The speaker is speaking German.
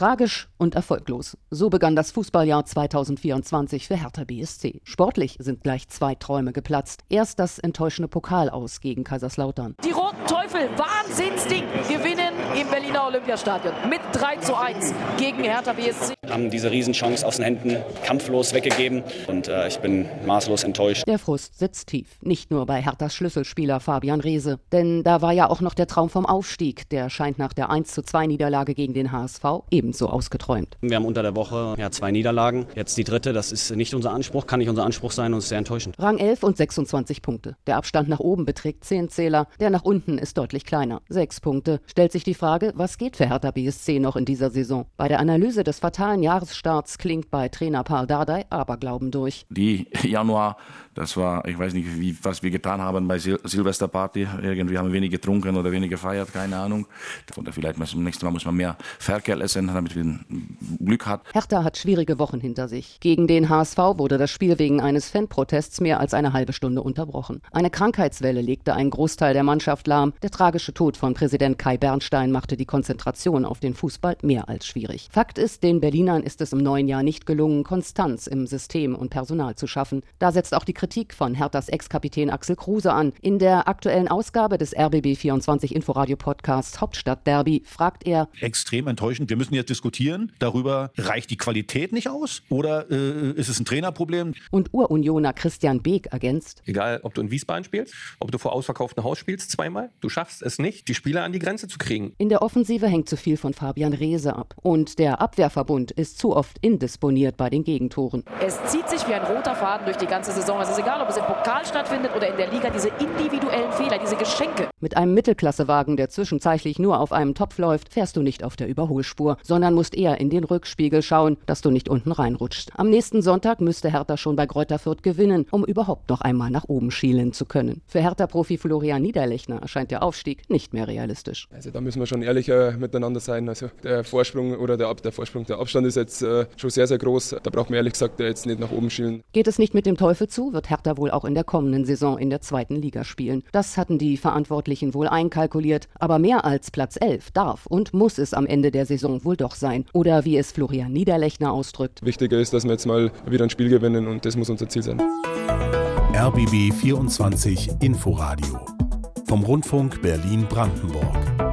Tragisch und erfolglos. So begann das Fußballjahr 2024 für Hertha BSC. Sportlich sind gleich zwei Träume geplatzt. Erst das enttäuschende Pokal aus gegen Kaiserslautern. Die Roten Teufel, Wahnsinnsding, gewinnen im Berliner Olympiastadion mit 3 zu 1 gegen Hertha BSC. Haben diese Riesenchance aus den Händen kampflos weggegeben und äh, ich bin maßlos enttäuscht. Der Frust sitzt tief. Nicht nur bei Herthas Schlüsselspieler Fabian Reese. Denn da war ja auch noch der Traum vom Aufstieg. Der scheint nach der 1 zu 2 Niederlage gegen den HSV ebenso ausgeträumt. Wir haben unter der Woche ja, zwei Niederlagen. Jetzt die dritte, das ist nicht unser Anspruch, kann nicht unser Anspruch sein und ist sehr enttäuschend. Rang 11 und 26 Punkte. Der Abstand nach oben beträgt 10 Zähler, der nach unten ist deutlich kleiner. 6 Punkte. Stellt sich die Frage, was geht für Hertha BSC noch in dieser Saison? Bei der Analyse des fatalen Jahresstarts klingt bei Trainer Paul Dardai Aberglauben durch. Die Januar, das war, ich weiß nicht, wie, was wir getan haben bei Sil Silvesterparty. Irgendwie haben wir wenig getrunken oder wenig gefeiert, keine Ahnung. Und vielleicht beim nächsten Mal muss man mehr Ferkel essen, damit wir Glück hat. Hertha hat schwierige Wochen hinter sich. Gegen den HSV wurde das Spiel wegen eines Fanprotests mehr als eine halbe Stunde unterbrochen. Eine Krankheitswelle legte einen Großteil der Mannschaft lahm. Der tragische Tod von Präsident Kai Bernstein machte die Konzentration auf den Fußball mehr als schwierig. Fakt ist, den Berlinern ist es im neuen Jahr nicht gelungen, Konstanz im System und Personal zu schaffen. Da setzt auch die Kritik von Herthas Ex-Kapitän Axel Kruse an. In der aktuellen Ausgabe des RBB24 Inforadio Podcast Hauptstadt Derby fragt er: Extrem enttäuschend. Wir müssen jetzt diskutieren darüber, reicht die Qualität nicht aus oder äh, ist es ein Trainerproblem? Und Urunioner Christian Beek ergänzt: Egal, ob du in Wiesbaden spielst, ob du vor ausverkauftem Haus spielst zweimal, du schaffst es nicht, die Spieler an die Grenze zu kriegen. In der Offensive hängt zu viel von Fabian Reese ab. Und der Abwehrverbund ist zu oft indisponiert bei den Gegentoren. Es zieht sich wie ein roter Faden durch die ganze Saison. Es ist egal, ob es im Pokal stattfindet oder in der Liga, diese individuellen Fehler, diese Geschenke. Mit einem Mittelklassewagen, der zwischenzeitlich nur auf einem Topf läuft, fährst du nicht auf der Überholspur, sondern musst eher in den Rückspiegel schauen, dass du nicht unten reinrutschst. Am nächsten Sonntag müsste Hertha schon bei Kräuter Fürth gewinnen, um überhaupt noch einmal nach oben schielen zu können. Für Hertha-Profi Florian Niederlechner erscheint der Aufstieg nicht mehr realistisch. Also da müssen wir schon ehrlicher miteinander sein. Also der Vorsprung oder der, der Vorsprung, der Abstand ist jetzt äh, schon sehr, sehr groß. Da braucht man ehrlich gesagt jetzt nicht nach oben schielen. Geht es nicht mit dem Teufel zu, wird Hertha wohl auch in der kommenden Saison in der zweiten Liga spielen. Das hatten die Verantwortlichen wohl einkalkuliert. Aber mehr als Platz 11 darf und muss es am Ende der Saison wohl doch sein. Oder wie es Florian Niederlechner ausdrückt. Wichtiger ist, dass wir jetzt mal wieder ein Spiel gewinnen und das muss unser Ziel sein. RBB 24 Inforadio vom Rundfunk Berlin-Brandenburg.